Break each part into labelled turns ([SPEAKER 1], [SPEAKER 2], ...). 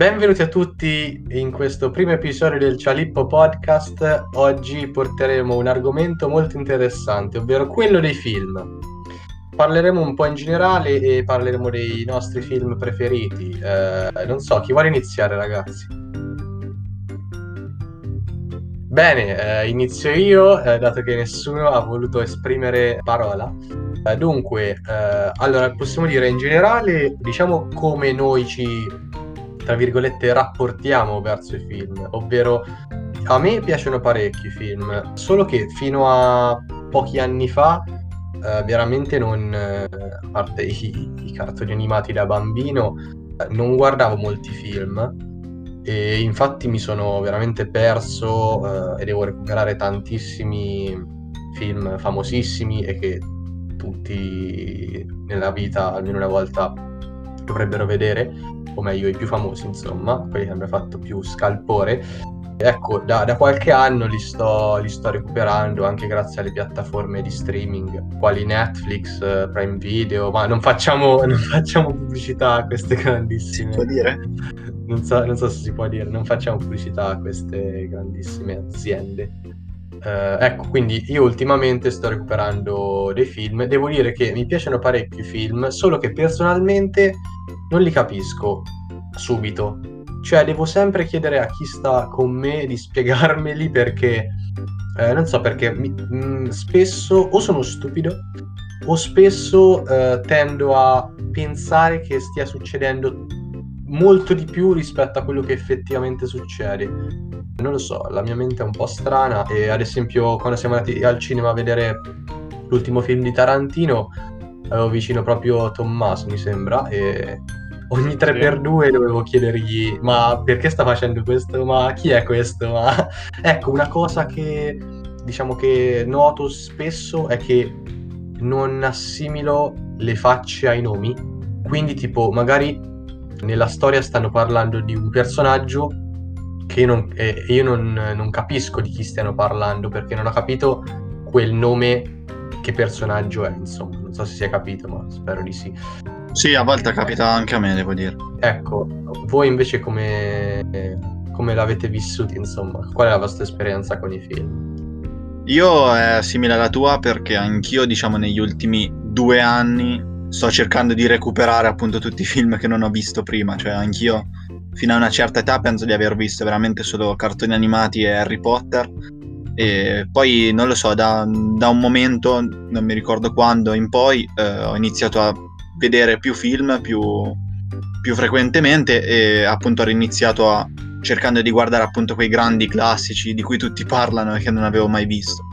[SPEAKER 1] Benvenuti a tutti in questo primo episodio del Cialippo Podcast. Oggi porteremo un argomento molto interessante, ovvero quello dei film. Parleremo un po' in generale e parleremo dei nostri film preferiti. Eh, non so, chi vuole iniziare ragazzi? Bene, eh, inizio io, eh, dato che nessuno ha voluto esprimere parola. Eh, dunque, eh, allora possiamo dire in generale, diciamo come noi ci tra virgolette, rapportiamo verso i film, ovvero a me piacciono parecchi i film, solo che fino a pochi anni fa eh, veramente non, eh, a parte i, i, cartoni animati da bambino, eh, non guardavo molti film. E infatti mi sono veramente perso eh, e devo recuperare tantissimi film famosissimi e che tutti nella vita almeno una volta dovrebbero vedere o meglio i più famosi insomma, quelli che hanno fatto più scalpore. Ecco, da, da qualche anno li sto, li sto, recuperando anche grazie alle piattaforme di streaming, quali Netflix, Prime Video, ma non facciamo, non facciamo pubblicità a queste grandissime...
[SPEAKER 2] Si può dire?
[SPEAKER 1] Non so, non so, se si può dire, non facciamo pubblicità a queste grandissime aziende. Uh, ecco, quindi io ultimamente sto recuperando dei film. Devo dire che mi piacciono parecchio i film, solo che personalmente non li capisco subito. Cioè, devo sempre chiedere a chi sta con me di spiegarmeli perché eh, non so perché mi, mh, mm, spesso o sono stupido o spesso eh, tendo a pensare che stia succedendo molto di più rispetto a quello che effettivamente succede. Non lo so, la mia mente è un po' strana e ad esempio quando siamo andati al cinema a vedere l'ultimo film di Tarantino avevo vicino proprio Tommaso mi sembra e ogni 3x2 dovevo chiedergli ma perché sta facendo questo? Ma chi è questo? Ma... ecco, una cosa che diciamo che noto spesso è che non assimilo le facce ai nomi. Quindi, tipo, magari nella storia stanno parlando di un personaggio che non, eh, io non, non capisco di chi stiano parlando perché non ho capito quel nome che personaggio è, insomma. Non so se si è capito, ma spero di sì.
[SPEAKER 2] Sì, a volte capita anche a me, devo dire.
[SPEAKER 1] Ecco, voi invece come, come l'avete vissuto, insomma? Qual è la vostra esperienza con i film?
[SPEAKER 2] Io è simile alla tua perché anch'io, diciamo, negli ultimi due anni sto cercando di recuperare appunto tutti i film che non ho visto prima, cioè anch'io fino a una certa età penso di aver visto veramente solo cartoni animati e Harry Potter e poi non lo so, da, da un momento, non mi ricordo quando in poi, eh, ho iniziato a vedere più film più, più frequentemente e appunto ho iniziato a cercando di guardare appunto quei grandi classici di cui tutti parlano e che non avevo mai visto.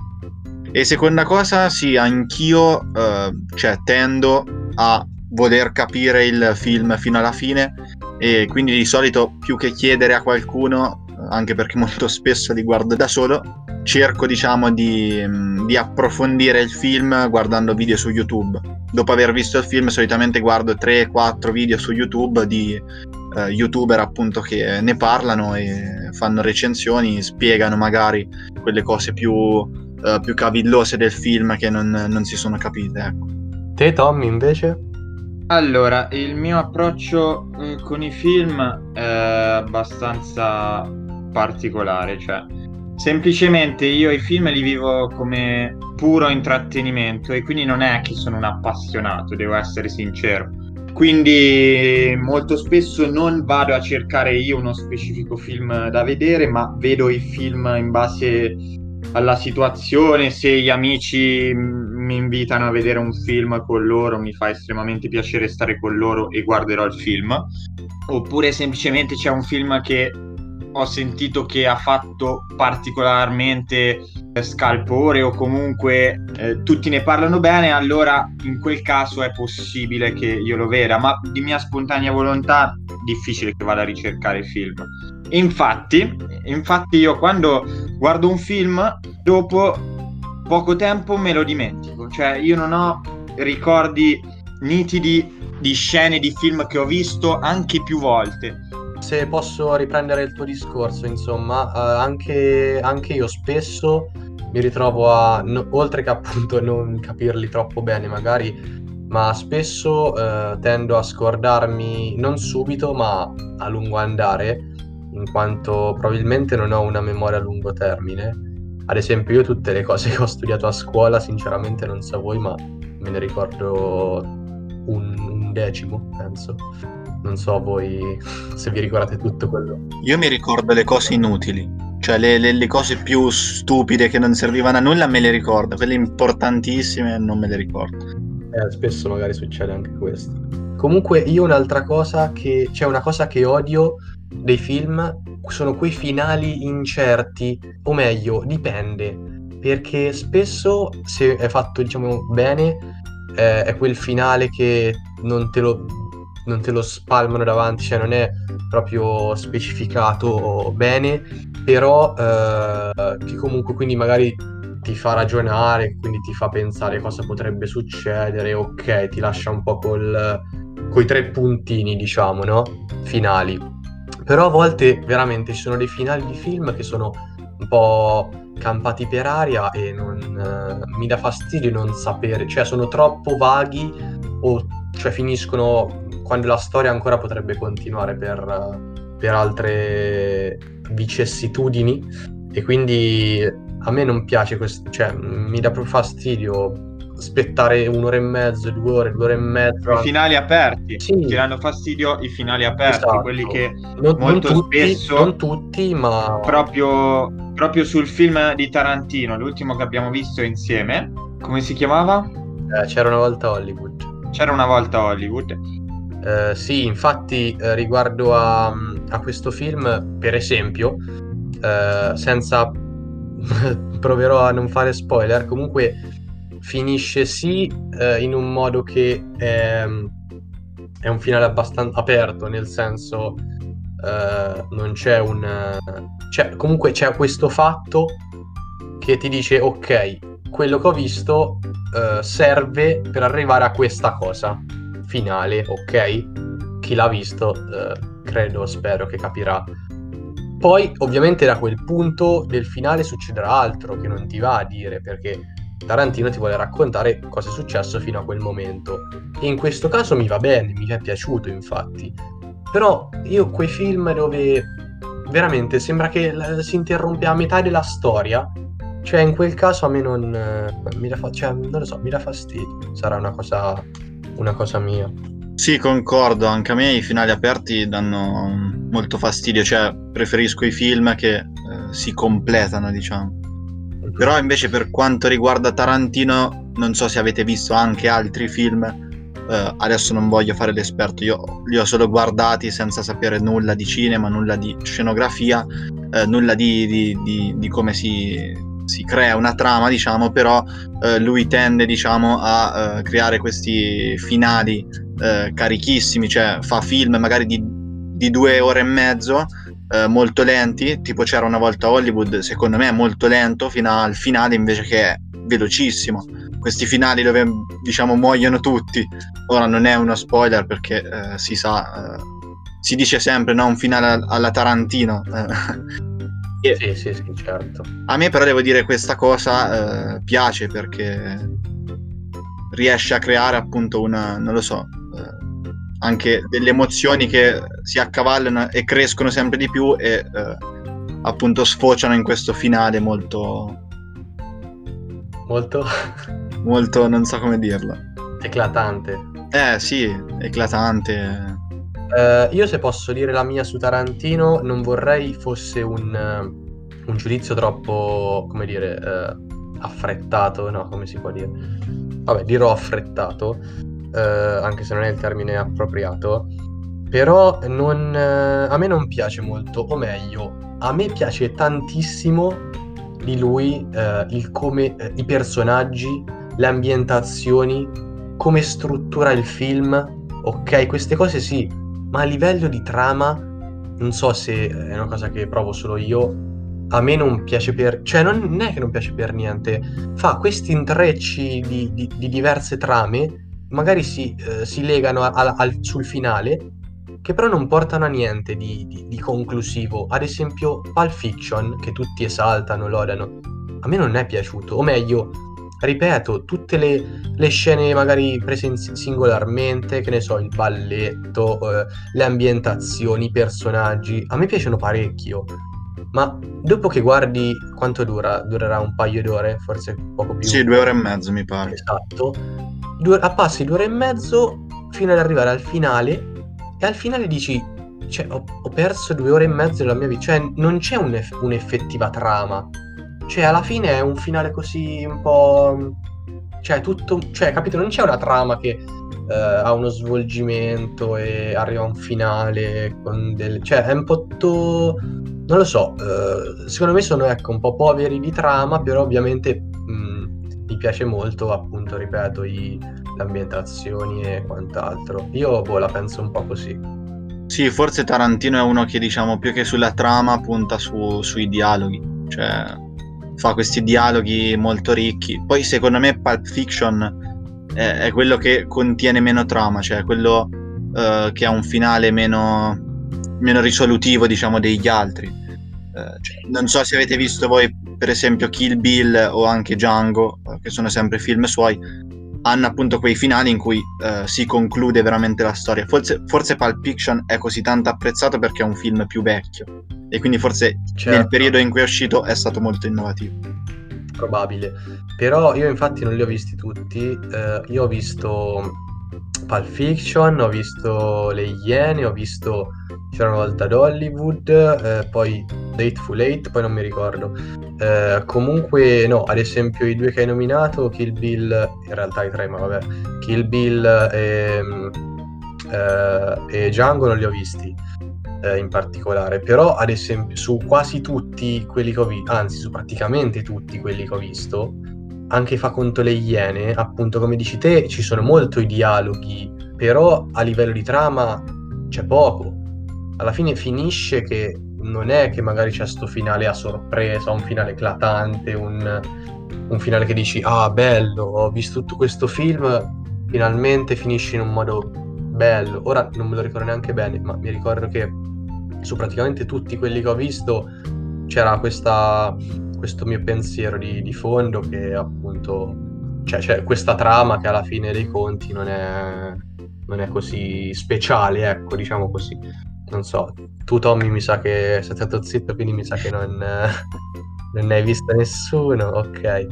[SPEAKER 2] E seconda cosa, sì, anch'io eh, cioè, tendo a voler capire il film fino alla fine e quindi di solito più che chiedere a qualcuno, anche perché molto spesso li guardo da solo, cerco diciamo di, di approfondire il film guardando video su YouTube dopo aver visto il film solitamente guardo 3-4 video su YouTube di eh, youtuber appunto che ne parlano e fanno recensioni, spiegano magari quelle cose più, eh, più cavillose del film che non, non si sono capite. Ecco.
[SPEAKER 1] Te Tommy invece?
[SPEAKER 3] Allora, il mio approccio eh, con i film è abbastanza particolare, cioè Semplicemente io i film li vivo come puro intrattenimento e quindi non è che sono un appassionato, devo essere sincero. Quindi molto spesso non vado a cercare io uno specifico film da vedere, ma vedo i film in base alla situazione. Se gli amici mi invitano a vedere un film con loro, mi fa estremamente piacere stare con loro e guarderò il film. Oppure semplicemente c'è un film che ho sentito che ha fatto particolarmente eh, scalpore o comunque eh, tutti ne parlano bene, allora in quel caso è possibile che io lo veda, ma di mia spontanea volontà difficile che vada a ricercare il film. Infatti, infatti io quando guardo un film, dopo poco tempo me lo dimentico, cioè io non ho ricordi nitidi di scene di film che ho visto anche più volte
[SPEAKER 1] se posso riprendere il tuo discorso, insomma, eh, anche, anche, io spesso mi ritrovo a, no, oltre che appunto non capirli troppo bene, magari ma spesso eh, tendo a scordarmi non subito, ma a lungo andare, in quanto probabilmente non ho una memoria a lungo termine. Ad esempio, io tutte le cose che ho studiato a scuola, sinceramente non so voi, ma me ne ricordo un, un decimo, penso. Non so voi se vi ricordate tutto quello.
[SPEAKER 2] Io mi ricordo le cose inutili, cioè le, le, le, cose più stupide che non servivano a nulla me le ricordo, quelle importantissime non me le ricordo.
[SPEAKER 1] Eh, spesso magari succede anche questo. Comunque io un'altra cosa che... c'è cioè una cosa che odio dei film sono quei finali incerti, o meglio, dipende, perché spesso se è fatto diciamo bene eh, è quel finale che non te lo non te lo spalmano davanti, cioè non è proprio specificato bene, però eh, che comunque quindi magari ti fa ragionare, quindi ti fa pensare cosa potrebbe succedere, ok, ti lascia un po' col, coi tre puntini, diciamo, no? Finali. Però a volte veramente ci sono dei finali di film che sono un po' campati per aria e non, eh, mi dà fastidio non sapere, cioè sono troppo vaghi o cioè finiscono quando la storia ancora potrebbe continuare per, per altre vicissitudini e quindi a me non piace questo, cioè mi dà proprio fastidio aspettare un'ora e mezzo, due ore, due ore e mezzo.
[SPEAKER 3] I finali aperti, sì. ti danno fastidio i finali aperti, esatto. quelli che
[SPEAKER 1] non,
[SPEAKER 3] molto
[SPEAKER 1] non tutti,
[SPEAKER 3] spesso...
[SPEAKER 1] Non tutti, ma...
[SPEAKER 3] Proprio, proprio, sul film di Tarantino, l'ultimo che abbiamo visto insieme, come si chiamava?
[SPEAKER 1] Eh, c'era una volta Hollywood.
[SPEAKER 3] C'era una volta Hollywood.
[SPEAKER 1] Eh, sì, infatti eh, riguardo a, a, questo film, per esempio, eh, senza proverò a non fare spoiler, comunque finisce sì eh, in un modo che è, è un finale abbastanza aperto, nel senso eh, non c'è un... C'è, comunque c'è questo fatto che ti dice ok, quello che ho visto serve per arrivare a questa cosa finale, ok? Chi l'ha visto, uh, credo, spero che capirà. Poi, ovviamente, da quel punto del finale succederà altro che non ti va a dire, perché Tarantino ti vuole raccontare cosa è successo fino a quel momento. E in questo caso mi va bene, mi è piaciuto, infatti. Però io quei film dove veramente sembra che si interrompe a metà della storia cioè, in quel caso a me non, eh, mi, fa, cioè, non lo so, mi dà fastidio. Sarà una cosa, una cosa mia.
[SPEAKER 2] Sì, concordo, anche a me i finali aperti danno molto fastidio, cioè preferisco i film che eh, si completano, diciamo. Però invece per quanto riguarda Tarantino, non so se avete visto anche altri film, eh, adesso non voglio fare l'esperto, io li ho solo guardati senza sapere nulla di cinema, nulla di scenografia, eh, nulla di, di, di, di come si, si crea una trama, diciamo, però eh, lui tende, diciamo, a eh, creare questi finali eh, carichissimi, cioè fa film magari di, di due ore e mezzo, eh, molto lenti, tipo c'era una volta Hollywood, secondo me è molto lento fino al finale invece che è velocissimo. Questi finali dove, diciamo, muoiono tutti. Ora non è uno spoiler perché eh, si sa eh, si dice sempre no, un finale alla Tarantino,
[SPEAKER 1] sì, sì, sì, certo.
[SPEAKER 2] A me però devo dire questa cosa eh, piace perché riesce a creare appunto una, non lo so, eh, anche delle emozioni che si accavallano e crescono sempre di più e eh, appunto sfociano in questo finale molto...
[SPEAKER 1] Molto?
[SPEAKER 2] molto, non so come dirlo.
[SPEAKER 1] Eclatante.
[SPEAKER 2] Eh sì, eclatante
[SPEAKER 1] Uh, io se posso dire la mia su Tarantino, non vorrei fosse un, uh, un giudizio troppo, come dire, uh, affrettato, no, come si può dire? Vabbè, dirò affrettato, anche se non è il termine appropriato, però non, a me non piace molto, o meglio, a me piace tantissimo di lui il come, i personaggi, le ambientazioni, come struttura il film, ok, queste cose sì, ma a livello di trama, non so se è una cosa che provo solo io, a me non piace per... cioè non è che non piace per niente, fa questi intrecci di, di, di diverse trame, magari si, eh, si legano a, a, al, sul finale, che però non portano a niente di, di, conclusivo. Ad esempio Pulp Fiction, che tutti esaltano, lodano, a me non è piaciuto, o meglio, ripeto, tutte le, le scene magari prese in- singolarmente, che ne so, il balletto, eh, le ambientazioni, i personaggi, a me piacciono parecchio. Ma dopo che guardi quanto dura, durerà un paio d'ore, forse poco più.
[SPEAKER 2] Sì, due ore e mezzo mi pare.
[SPEAKER 1] Esatto. Due, a passi due ore e mezzo fino ad arrivare al finale e al finale dici, cioè, ho, ho perso due ore e mezzo della mia vita, cioè non c'è un eff- un'effettiva trama. Cioè, alla fine è un finale così un po'... Cioè, tutto... Cioè, capito? Non c'è una trama che eh, ha uno svolgimento e arriva a un finale con del... Cioè, è un po' tutto... Non lo so, eh, secondo me sono, ecco, un po' poveri di trama, però ovviamente mh, mi piace molto, appunto, ripeto, i, le ambientazioni e quant'altro. Io, boh, la penso un po' così.
[SPEAKER 2] Sì, forse Tarantino è uno che, diciamo, più che sulla trama punta su, sui dialoghi. Cioè, fa questi dialoghi molto ricchi. Poi secondo me Pulp Fiction è, è quello che contiene meno trama, cioè quello uh, che ha un finale meno, meno risolutivo, diciamo, degli altri. Uh, cioè, non so se avete visto voi, per esempio, Kill Bill o anche Django, uh, che sono sempre film suoi, hanno appunto quei finali in cui si conclude veramente la storia. Forse, forse Pulp Fiction è così tanto apprezzato perché è un film più vecchio e quindi forse certo. nel periodo in cui è uscito è stato molto innovativo.
[SPEAKER 1] Probabile, però io infatti non li ho visti tutti, eh, io ho visto Pulp Fiction, ho visto Le Iene, ho visto C'era una volta ad Hollywood, eh, poi Dateful Eight, poi non mi ricordo. Eh, comunque, no, ad esempio i due che hai nominato, Kill Bill, in realtà i tre, ma vabbè, Kill Bill e, eh, e Django non li ho visti eh, in particolare, però ad esempio su quasi tutti quelli che ho visto, anzi su praticamente tutti quelli che ho visto, anche fa conto le iene, appunto come dici te, ci sono molto i dialoghi, però a livello di trama c'è poco. Alla fine finisce che non è che magari c'è sto finale a sorpresa, un finale eclatante, un, un finale che dici ah bello, ho visto tutto questo film, finalmente finisce in un modo bello. Ora non me lo ricordo neanche bene, ma mi ricordo che su praticamente tutti quelli che ho visto c'era questa, questo mio pensiero di, di fondo che appunto cioè, c'è questa trama che alla fine dei conti non è, non è così speciale, ecco, diciamo così. Non so, tu Tommy mi sa che sei stato zitto, quindi mi sa che non, non ne hai visto nessuno, ok.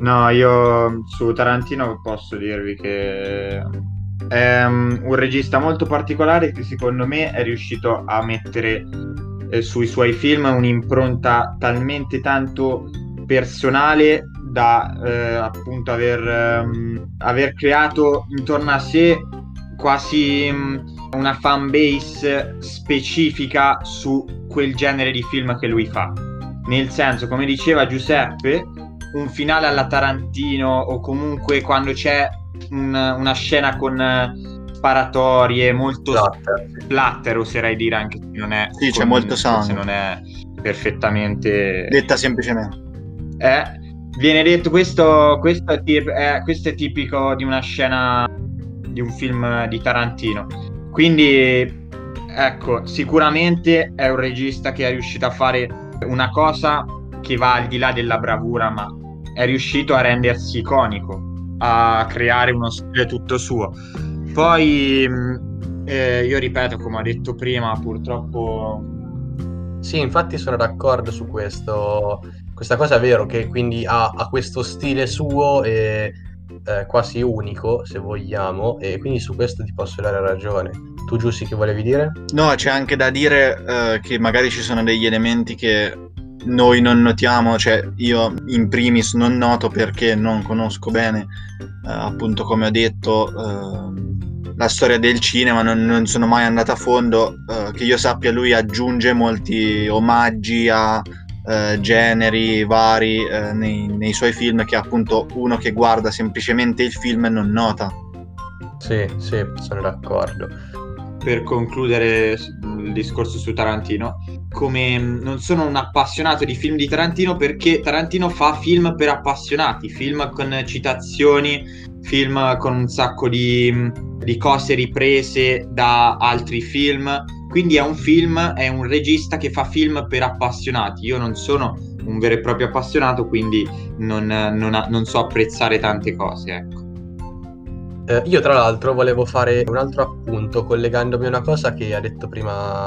[SPEAKER 3] No, io su Tarantino posso dirvi che è um, un regista molto particolare che secondo me è riuscito a mettere eh, sui suoi film un'impronta talmente tanto personale da eh, appunto aver, um, aver, creato intorno a sé quasi um, una fan base specifica su quel genere di film che lui fa. Nel senso, come diceva Giuseppe, un finale alla Tarantino o comunque quando c'è un, una scena con eh, sparatorie molto splatter, splatter oserei dire anche se non è
[SPEAKER 2] sì, c'è molto sangue.
[SPEAKER 3] se non è perfettamente
[SPEAKER 2] detta semplicemente.
[SPEAKER 3] Eh, viene detto questo, questo, è, eh, questo è tipico di una scena di un film di Tarantino. Quindi ecco sicuramente è un regista che è riuscito a fare una cosa che va al di là della bravura ma è riuscito a rendersi iconico a creare uno stile tutto suo. Poi mm, eh, io ripeto, come ho detto prima, purtroppo...
[SPEAKER 1] Sì, infatti sono d'accordo su questo. Questa cosa è vero che quindi ha, ha questo stile suo e eh, quasi unico, se vogliamo, e quindi su questo ti posso dare ragione. Tu Giussi che volevi dire?
[SPEAKER 2] No, c'è anche da dire eh, che magari ci sono degli elementi che noi non notiamo, cioè io in primis non noto perché non conosco bene, eh, appunto come ho detto, eh, la storia del cinema, non, non, sono mai andato a fondo, eh, che io sappia lui aggiunge molti omaggi a eh, generi vari eh, nei, nei suoi film che appunto uno che guarda semplicemente il film non nota.
[SPEAKER 1] Sì, sì, sono d'accordo
[SPEAKER 3] per concludere il discorso su Tarantino, come mm, non sono un appassionato di film di Tarantino perché Tarantino fa film per appassionati, film con citazioni, film con un sacco di, mm, di cose riprese da altri film. Quindi è un film, è un regista che fa film per appassionati. Io non sono un vero e proprio appassionato, quindi non, non, non so apprezzare tante cose, ecco.
[SPEAKER 1] Eh, io tra l'altro volevo fare un altro appunto collegandomi a una cosa che ha detto prima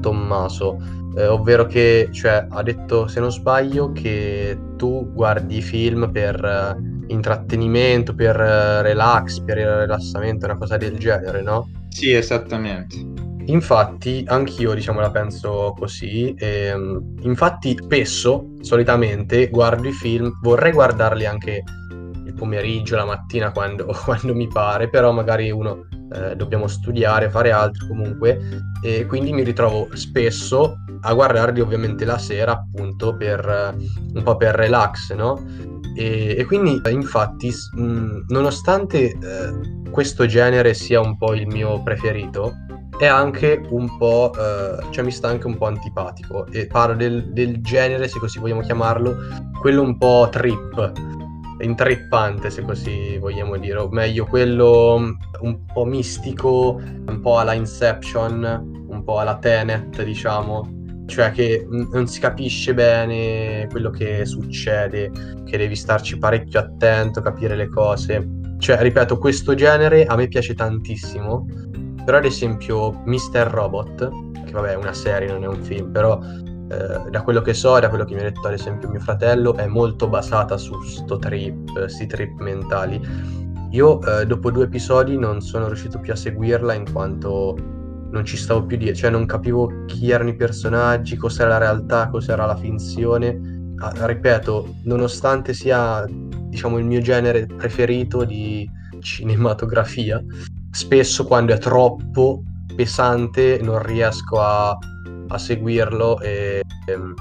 [SPEAKER 1] Tommaso, eh, ovvero che cioè, ha detto, se non sbaglio, che tu guardi film per eh, intrattenimento, per eh, relax, per il rilassamento, una cosa del genere, no?
[SPEAKER 3] Sì, esattamente.
[SPEAKER 1] Infatti, anch'io diciamo la penso così. E, ehm, infatti, spesso, solitamente, guardo i film, vorrei guardarli anche pomeriggio, la mattina, quando, quando mi pare, però magari uno eh, dobbiamo studiare, fare altro comunque, e quindi mi ritrovo spesso a guardarli ovviamente la sera, appunto, per un po' per relax, no? E, e quindi, infatti, mh, nonostante eh, questo genere sia un po' il mio preferito, è anche un po', eh, cioè mi sta anche un po' antipatico e parlo del, del genere, se così vogliamo chiamarlo, quello un po' trip, intrippante se così vogliamo dire, o meglio quello un po' mistico, un po' alla Inception, un po' alla Tenet diciamo, cioè che non si capisce bene quello che succede, che devi starci parecchio attento, capire le cose. Cioè, ripeto, questo genere a me piace tantissimo, però ad esempio Mr. Robot, che vabbè è una serie, non è un film, però eh, da quello che so, da quello che mi ha detto ad esempio mio fratello, è molto basata su sto trip, sti trip mentali. Io eh, dopo due episodi non sono riuscito più a seguirla in quanto non ci stavo più dietro, cioè non capivo chi erano i personaggi, cos'era la realtà, cos'era la finzione. Ah, ripeto, nonostante sia diciamo il mio genere preferito di cinematografia, spesso quando è troppo pesante non riesco a a seguirlo e, ehm,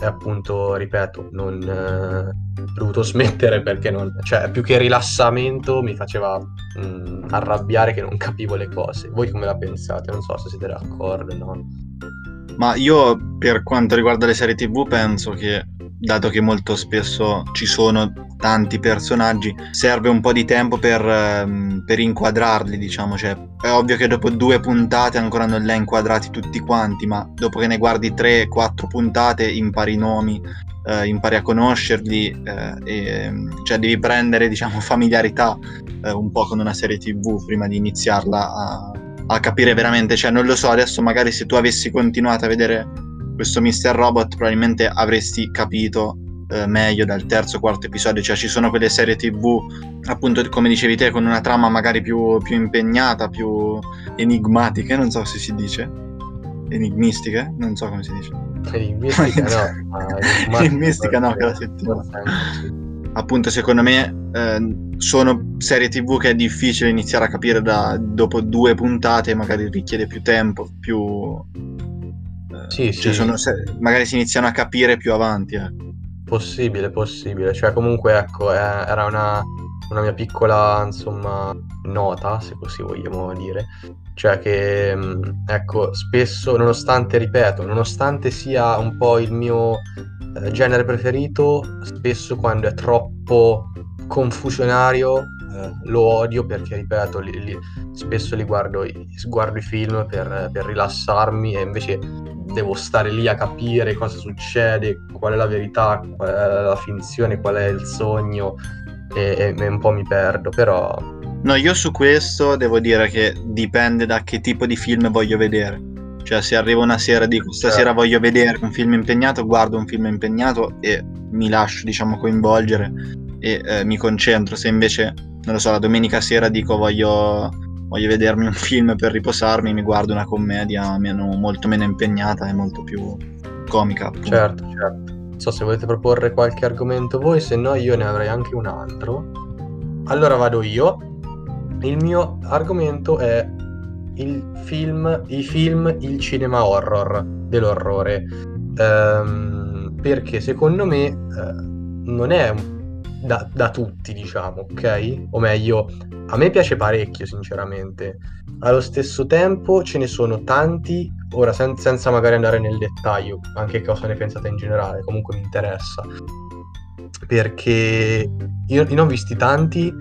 [SPEAKER 1] e, appunto, ripeto, non eh, ho dovuto smettere perché non, cioè, più che rilassamento mi faceva mh, mm, arrabbiare che non capivo le cose. Voi come la pensate? Non so se siete d'accordo, no?
[SPEAKER 2] Ma io per quanto riguarda le serie TV penso che dato che molto spesso ci sono tanti personaggi, serve un po' di tempo per, ehm, per inquadrarli, diciamo. Cioè, è ovvio che dopo due puntate ancora non li hai inquadrati tutti quanti, ma dopo che ne guardi tre, quattro puntate impari i nomi, eh, impari a conoscerli, eh, e, cioè devi prendere, diciamo, familiarità eh, un po' con una serie TV prima di iniziarla a, a capire veramente. Cioè, non lo so, adesso magari se tu avessi continuato a vedere questo Mr. Robot probabilmente avresti capito eh, meglio dal terzo quarto episodio, cioè ci sono quelle serie tv appunto come dicevi te con una trama magari più, più impegnata, più enigmatiche, non so se si dice, enigmistiche, non so come si dice.
[SPEAKER 1] Enigmistica no,
[SPEAKER 2] enigmistica no, che la settimana. Appunto secondo me eh, sono serie tv che è difficile iniziare a capire da, dopo due puntate, magari richiede più tempo, più
[SPEAKER 1] sì,
[SPEAKER 2] cioè
[SPEAKER 1] sì.
[SPEAKER 2] Se- magari si iniziano a capire più avanti. Eh.
[SPEAKER 1] Possibile, possibile. Cioè, comunque, ecco, eh, era una, una, mia piccola, insomma, nota, se così vogliamo dire. Cioè che, mm, ecco, spesso, nonostante, ripeto, nonostante sia un po' il mio eh, genere preferito, spesso quando è troppo confusionario eh, lo odio perché, ripeto, li, li, spesso li guardo, guardo i film per, per rilassarmi e invece devo stare lì a capire cosa succede, qual è la verità, qual è la finzione, qual è il sogno e, e un po' mi perdo, però...
[SPEAKER 2] No, io su questo devo dire che dipende da che tipo di film voglio vedere. Cioè, se arriva una sera e dico stasera certo. voglio vedere un film impegnato, guardo un film impegnato e mi lascio, diciamo, coinvolgere e eh, mi concentro. Se invece, non lo so, la domenica sera dico voglio voglio vedermi un film per riposarmi, mi guardo una commedia meno, molto meno impegnata e molto più comica.
[SPEAKER 1] Appunto. Certo, certo. Non so se volete proporre qualche argomento voi, se no io ne avrei anche un altro. Allora vado io. Il mio argomento è il film, i film, il cinema horror dell'orrore. Ehm, perché secondo me eh, non è da, da tutti, diciamo, ok? O meglio, a me piace parecchio, sinceramente. Allo stesso tempo ce ne sono tanti, ora sen- senza magari andare nel dettaglio, anche cosa ne pensate in generale, comunque mi interessa. Perché io, ne ho visti tanti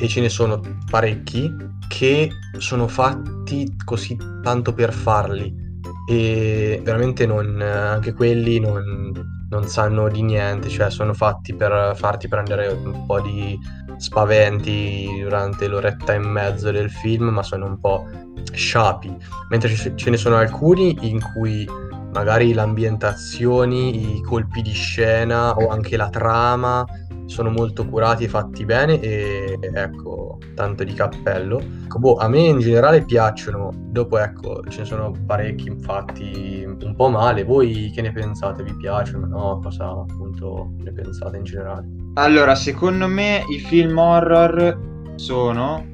[SPEAKER 1] e ce ne sono parecchi che sono fatti così tanto per farli e veramente non, anche quelli non, non sanno di niente, cioè sono fatti per farti prendere un po' di spaventi durante l'oretta e mezzo del film, ma sono un po' sciapi, mentre ce ne sono alcuni in cui magari le ambientazioni, i colpi di scena o anche la trama sono molto curati e fatti bene e ecco, tanto di cappello. Ecco, boh, a me in generale piacciono, dopo ecco, ce ne sono parecchi infatti un po' male. Voi che ne pensate? Vi piacciono? No? Cosa appunto ne pensate in generale?
[SPEAKER 3] Allora, secondo me i film horror sono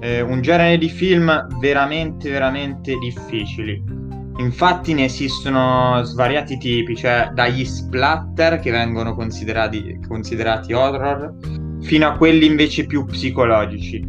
[SPEAKER 3] eh, un genere di film veramente, veramente difficili Infatti ne esistono svariati tipi, cioè dagli splatter che vengono considerati, considerati horror fino a quelli invece più psicologici.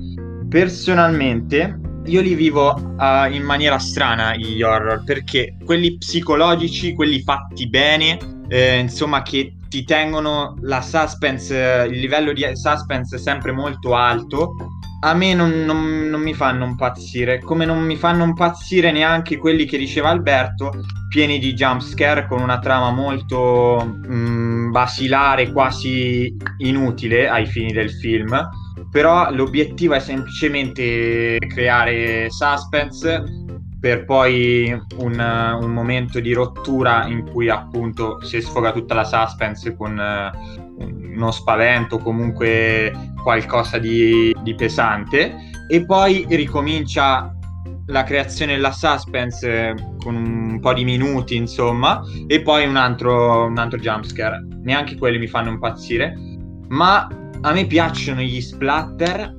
[SPEAKER 3] Personalmente io li vivo uh, in maniera strana gli horror perché quelli psicologici, quelli fatti bene, eh, insomma che ti tengono la suspense, il livello di suspense sempre molto alto a me non, non, non, mi fanno impazzire, come non mi fanno impazzire neanche quelli che diceva Alberto, pieni di jumpscare con una trama molto mh, mm, basilare, quasi inutile ai fini del film. Però l'obiettivo è semplicemente creare suspense per poi un, un momento di rottura in cui appunto si sfoga tutta la suspense con uh, uno spavento, comunque qualcosa di, di pesante, e poi ricomincia la creazione della suspense con un po' di minuti, insomma, e poi un altro, un altro jumpscare. Neanche quelli mi fanno impazzire, ma a me piacciono gli splatter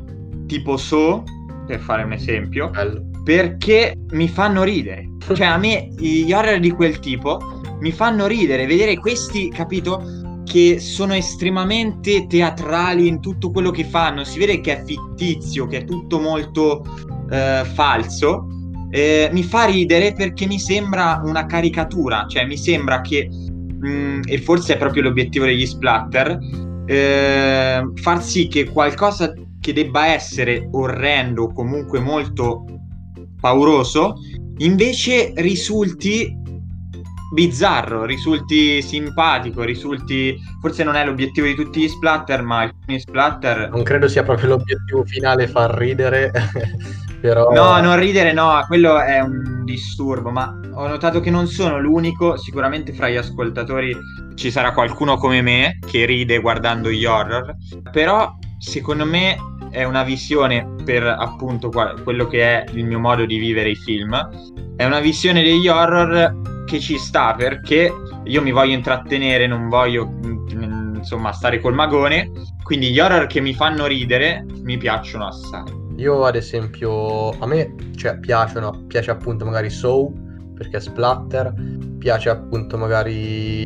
[SPEAKER 3] tipo So, per fare un esempio, Bello. perché mi fanno ridere. Cioè, a me gli horror di quel tipo mi fanno ridere, vedere questi, capito? Che sono estremamente teatrali in tutto quello che fanno, si vede che è fittizio, che è tutto molto eh, falso, eh, mi fa ridere perché mi sembra una caricatura, cioè mi sembra che, mh, mm, e forse è proprio l'obiettivo degli splatter, eh, far sì che qualcosa che debba essere orrendo, comunque molto pauroso, invece risulti bizzarro, risulti simpatico, risulti forse non è l'obiettivo di tutti gli splatter, ma alcuni splatter
[SPEAKER 1] non credo sia proprio l'obiettivo finale far ridere. Però...
[SPEAKER 3] No, non ridere no, quello è un disturbo, ma ho notato che non sono l'unico, sicuramente fra gli ascoltatori ci sarà qualcuno come me che ride guardando gli horror, però secondo me è una visione per appunto quello che è il mio modo di vivere i film, è una visione degli horror che ci sta perché io mi voglio intrattenere, non voglio mm, insomma stare col magone, quindi gli horror che mi fanno ridere mi piacciono assai.
[SPEAKER 1] Io ad esempio, a me cioè, piacciono, piace appunto magari Soul perché è splatter, piace appunto magari,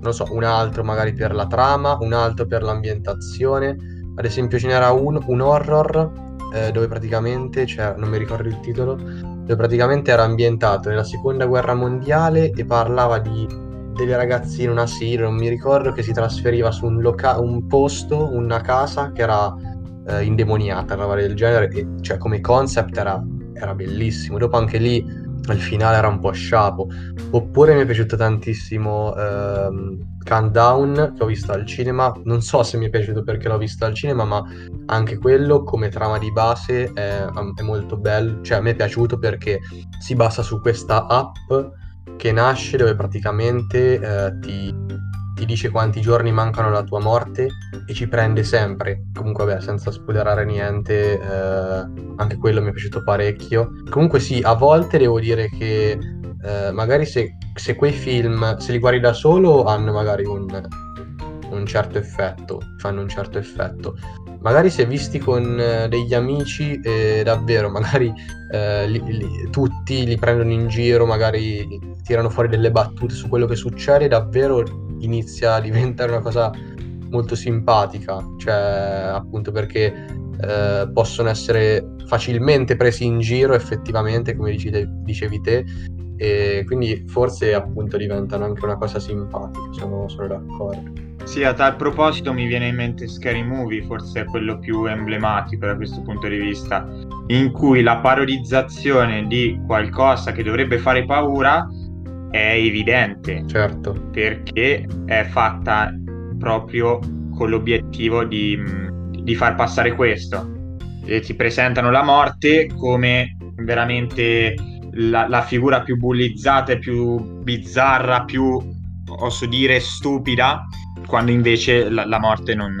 [SPEAKER 1] non so, un altro magari per la trama, un altro per l'ambientazione. Ad esempio ce n'era un, un horror eh, dove praticamente, cioè, non mi ricordo il titolo, dove praticamente era ambientato nella seconda guerra mondiale e parlava di delle ragazzine, un asilo, non mi ricordo, che si trasferiva su un, loca- un posto, una casa che era eh, indemoniata, una roba del genere, e cioè come concept era, era bellissimo. Dopo anche lì il finale era un po' sciapo. Oppure mi è piaciuto tantissimo ehm, Countdown che ho visto al cinema. Non so se mi è piaciuto perché l'ho visto al cinema, ma anche quello come trama di base è, è molto bello. Cioè, a me è piaciuto perché si basa su questa app che nasce dove praticamente eh, ti, ti, dice quanti giorni mancano alla tua morte e ci prende sempre. Comunque, vabbè, senza spoilerare niente, eh, anche quello mi è piaciuto parecchio. Comunque, sì, a volte devo dire che eh, magari se, se, quei film, se li guardi da solo, hanno magari un, un certo effetto, fanno un certo effetto. Magari se visti con eh, degli amici, eh, davvero, magari eh, li, li, tutti li prendono in giro, magari tirano fuori delle battute su quello che succede, davvero inizia a diventare una cosa molto simpatica, cioè appunto perché eh, possono essere facilmente presi in giro effettivamente, come dicevi te, e quindi forse appunto diventano anche una cosa simpatica, sono, sono d'accordo.
[SPEAKER 3] Sì, a tal proposito mi viene in mente Scary Movie, forse è quello più emblematico da questo punto di vista, in cui la parodizzazione di qualcosa che dovrebbe fare paura è evidente.
[SPEAKER 1] Certo.
[SPEAKER 3] Perché è fatta proprio con l'obiettivo di, di far passare questo. E ti presentano la morte come veramente la, la figura più bullizzata e più bizzarra, più, posso dire, stupida, quando invece la, la morte non,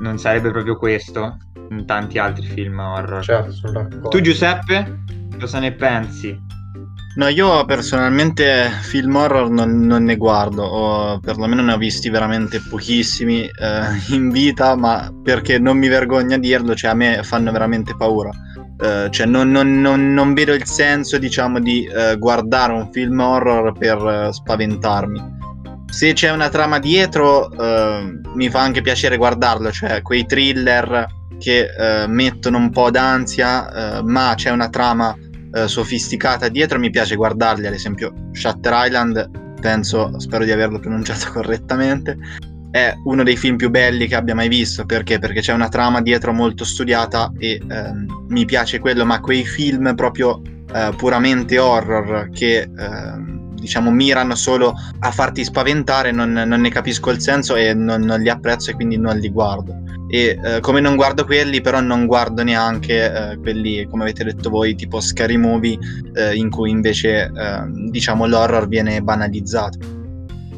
[SPEAKER 3] non sarebbe proprio questo in tanti altri film horror.
[SPEAKER 1] Certo.
[SPEAKER 3] Tu Giuseppe, cosa ne pensi?
[SPEAKER 2] No, io personalmente film horror non, non ne guardo, o perlomeno ne ho visti veramente pochissimi eh, in vita, ma perché non mi vergogno a dirlo, cioè a me fanno veramente paura. Uh, cioè non, non, non, vedo il senso diciamo di uh, guardare un film horror per uh, spaventarmi se c'è una trama dietro mi fa anche piacere guardarlo cioè quei thriller che mettono un po' d'ansia ma c'è una trama sofisticata dietro mi piace guardarli ad esempio Shutter Island penso spero di averlo pronunciato correttamente è uno dei film più belli che abbia mai visto. Perché? Perché c'è una trama dietro molto studiata e ehm, mi piace quello, ma quei film proprio eh, puramente horror che ehm, diciamo mirano solo a farti spaventare, non, non ne capisco il senso e non, non, li apprezzo e quindi non li guardo. E eh, come non guardo quelli, però non guardo neanche eh, quelli, come avete detto voi, tipo Scary Movie, eh, in cui invece ehm, diciamo l'horror viene banalizzato.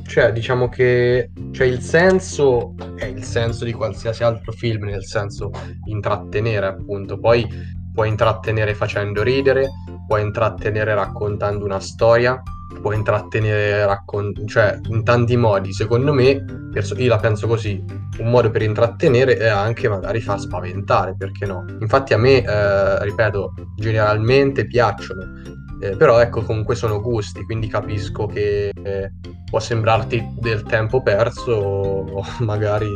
[SPEAKER 1] Cioè, diciamo che cioè, il senso è il senso di qualsiasi altro film, nel senso intrattenere, appunto. Poi puoi intrattenere facendo ridere, puoi intrattenere raccontando una storia, puoi intrattenere raccon- cioè in tanti modi. Secondo me, perso- io la penso così, un modo per intrattenere è anche magari far spaventare, perché no? Infatti a me, eh, ripeto, generalmente piacciono eh, però ecco, comunque sono gusti, quindi capisco che eh, può sembrarti del tempo perso o magari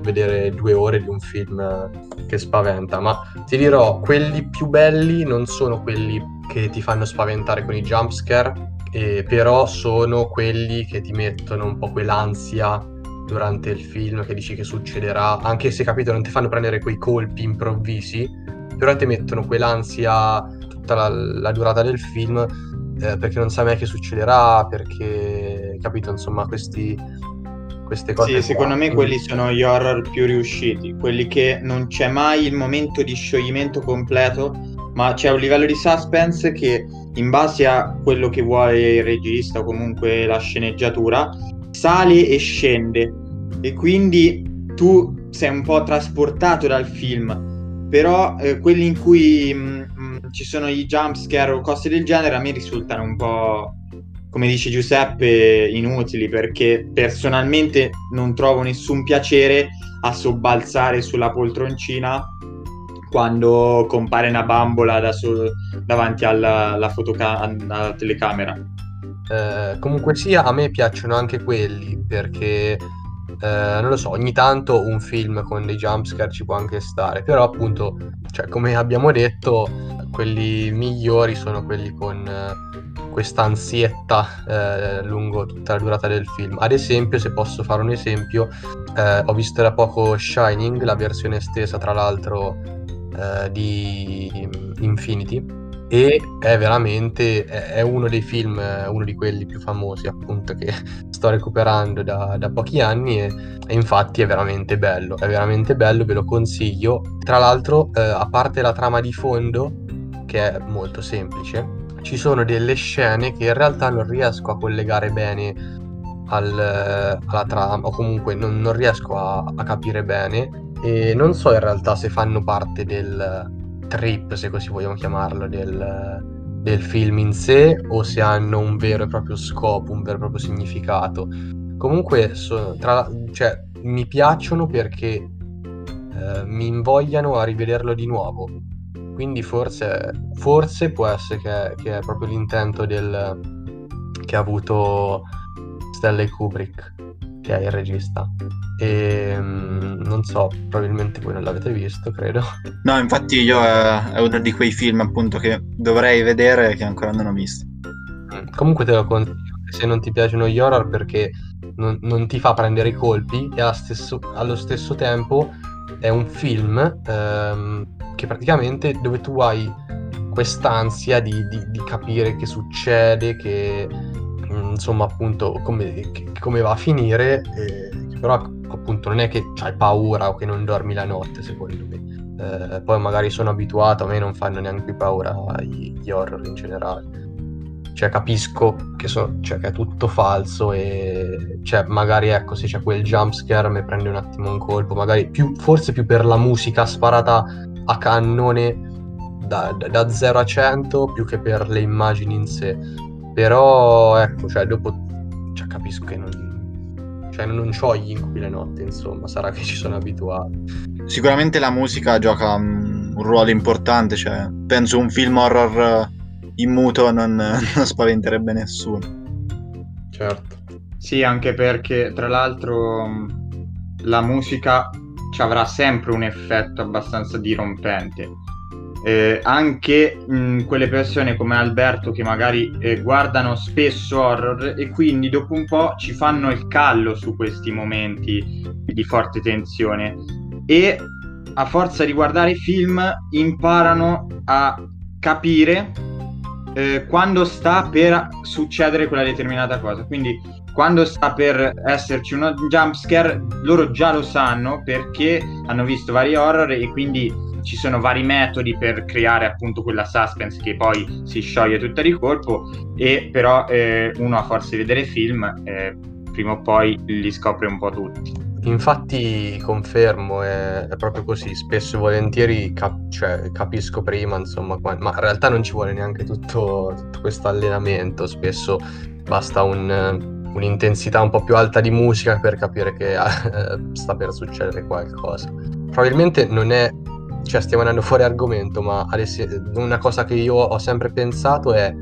[SPEAKER 1] vedere due ore di un film che spaventa, ma ti dirò, quelli più belli non sono quelli che ti fanno spaventare con i jumpscare, eh, però sono quelli che ti mettono un po' quell'ansia durante il film che dici che succederà, anche se capito non ti fanno prendere quei colpi improvvisi, però ti mettono quell'ansia tutta la, la durata del film eh, perché non sai mai che succederà, perché capito insomma questi, queste cose.
[SPEAKER 3] Sì, secondo me quelli sono gli horror più riusciti, quelli che non c'è mai il momento di scioglimento completo, ma c'è un livello di suspense che in base a quello che vuole il regista o comunque la sceneggiatura sale e scende. E quindi tu sei un po' trasportato dal film, però eh, quelli in cui mh, ci sono i jumpscare o cose del genere, a me risultano un po', come dice Giuseppe, inutili perché personalmente non trovo nessun piacere a sobbalzare sulla poltroncina quando compare una bambola da so- davanti alla, alla, fotoca- alla telecamera.
[SPEAKER 1] Eh, comunque sia, a me piacciono anche quelli perché eh, non lo so, ogni tanto un film con dei jumpscare ci può anche stare, però appunto, cioè, come abbiamo detto, quelli migliori sono quelli con eh, questa ansietta eh, lungo tutta la durata del film. Ad esempio, se posso fare un esempio, eh, ho visto da poco Shining, la versione estesa tra l'altro eh, di Infinity e è veramente è uno dei film, uno di quelli più famosi appunto che sto recuperando da, da pochi anni e, e, infatti è veramente bello, è veramente bello, ve lo consiglio. Tra l'altro, eh, a parte la trama di fondo, che è molto semplice, ci sono delle scene che in realtà non riesco a collegare bene al, alla trama o comunque non, non riesco a, a capire bene e non so in realtà se fanno parte del trip, se così vogliamo chiamarlo, del, del film in sé o se hanno un vero e proprio scopo, un vero e proprio significato. Comunque, so, tra, cioè, mi piacciono perché eh, mi invogliano a rivederlo di nuovo. Quindi forse, forse può essere che, che, è proprio l'intento del, che ha avuto Stanley Kubrick, che è il regista. E mm, non so, probabilmente voi non l'avete visto, credo.
[SPEAKER 2] No, infatti io è, è uno di quei film appunto che dovrei vedere e che ancora non ho visto.
[SPEAKER 1] Mm, comunque te lo consiglio se non ti piacciono gli horror perché non, non ti fa prendere i colpi e stesso, allo stesso tempo è un film ehm, che praticamente dove tu hai quest'ansia di, di, di capire che succede, che insomma appunto come, come, va a finire, eh, però appunto non è che hai paura o che non dormi la notte secondo me. Eh, poi magari sono abituato, a me non fanno neanche più paura gli, gli horror in generale. Cioè capisco che, so, cioè, che, è tutto falso e cioè, magari ecco se c'è quel jumpscare mi prende un attimo un colpo, magari più, forse più per la musica sparata a cannone da, da, da 0 a 100 più che per le immagini in sé. Però ecco, cioè dopo cioè, capisco che non, cioè, non ho gli incubi le notte, insomma, sarà che ci sono abituato.
[SPEAKER 2] Sicuramente la musica gioca un ruolo importante, cioè, penso un film horror in muto non, non spaventerebbe nessuno.
[SPEAKER 1] Certo.
[SPEAKER 3] Sì, anche perché tra l'altro la musica ci avrà sempre un effetto abbastanza dirompente eh, anche mh, quelle persone come Alberto che magari eh, guardano spesso horror e quindi dopo un po' ci fanno il callo su questi momenti di forte tensione. E a forza di guardare film imparano a capire eh, quando sta per succedere quella determinata cosa. Quindi quando sta per esserci uno jump scare loro già lo sanno perché hanno visto vari horror e quindi ci sono vari metodi per creare appunto quella suspense che poi si scioglie tutta di colpo e però eh, uno a di vedere film eh, prima o poi li scopre un po' tutti.
[SPEAKER 1] Infatti confermo, è, è proprio così, spesso e volentieri cap- cioè, capisco prima, insomma, ma in realtà non ci vuole neanche tutto, tutto questo allenamento, spesso basta un, un'intensità un po' più alta di musica per capire che eh, sta per succedere qualcosa. Probabilmente non è cioè stiamo andando fuori argomento, ma una cosa che io ho sempre pensato è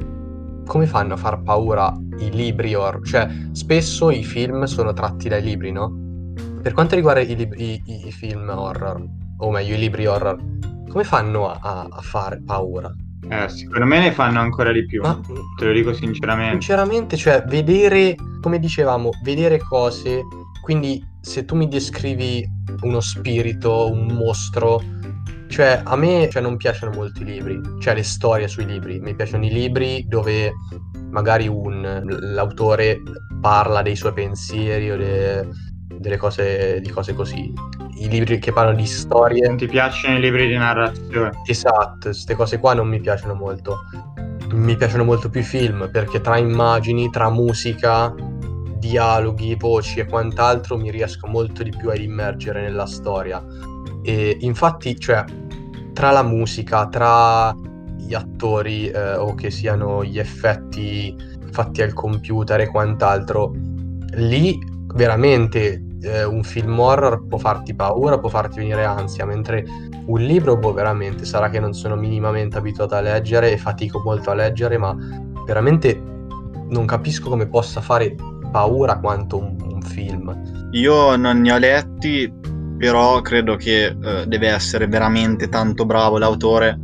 [SPEAKER 1] come fanno a far paura i libri horror? Cioè, spesso i film sono tratti dai libri, no? Per quanto riguarda i, libri, i, i film horror, o meglio i libri horror, come fanno a, a fare paura?
[SPEAKER 3] Eh, secondo me ne fanno ancora di più, ma, te lo dico sinceramente.
[SPEAKER 1] Sinceramente, cioè, vedere, come dicevamo, vedere cose, quindi se tu mi descrivi uno spirito, un mostro, cioè, a me cioè, non piacciono molto i libri, cioè le storie sui libri. Mi piacciono i libri dove magari un, l'autore parla dei suoi pensieri o de, delle cose, di cose così. I libri che parlano di storie.
[SPEAKER 3] Non ti piacciono i libri di narrazione?
[SPEAKER 1] Esatto, queste cose qua non mi piacciono molto. Mi piacciono molto più i film perché tra immagini, tra musica, dialoghi, voci e quant'altro mi riesco molto di più a immergere nella storia. E infatti, cioè, tra la musica, tra gli attori eh, o che siano gli effetti fatti al computer e quant'altro, lì veramente eh, un film horror può farti paura, può farti venire ansia, mentre un libro, boh, veramente sarà che non sono minimamente abituato a leggere e fatico molto a leggere, ma veramente non capisco come possa fare paura quanto un, un film.
[SPEAKER 2] Io non ne ho letti, però credo che eh, deve essere veramente tanto bravo l'autore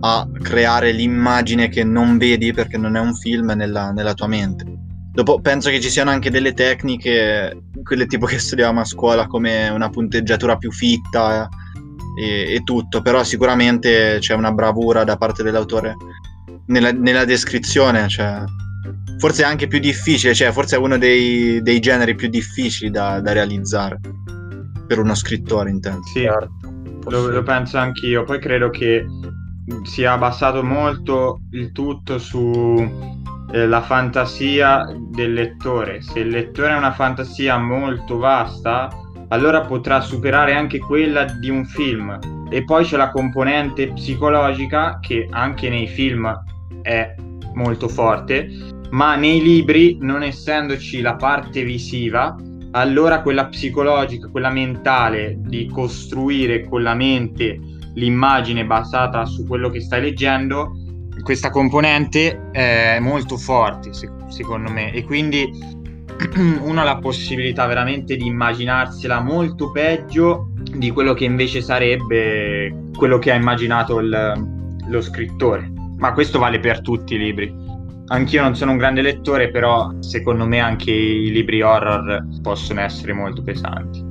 [SPEAKER 2] a creare l'immagine che non vedi perché non è un film nella, nella tua mente. Dopo penso che ci siano anche delle tecniche, quelle tipo che studiavamo a scuola, come una punteggiatura più fitta e, e tutto, però sicuramente c'è una bravura da parte dell'autore nella, nella descrizione, cioè, forse è anche più difficile, cioè forse è uno dei, dei generi più difficili da, da realizzare per uno scrittore intendo.
[SPEAKER 3] Sì, certo. lo, lo penso anch'io. Poi credo che sia basato molto il tutto sulla eh, fantasia del lettore. Se il lettore ha una fantasia molto vasta, allora potrà superare anche quella di un film. E poi c'è la componente psicologica che anche nei film è molto forte, ma nei libri, non essendoci la parte visiva, allora quella psicologica, quella mentale di costruire con la mente l'immagine basata su quello che stai leggendo, questa componente è molto forte secondo me e quindi uno ha la possibilità veramente di immaginarsela molto peggio di quello che invece sarebbe quello che ha immaginato il, lo scrittore. Ma questo vale per tutti i libri. Anch'io non sono un grande lettore, però secondo me anche i libri horror possono essere molto pesanti.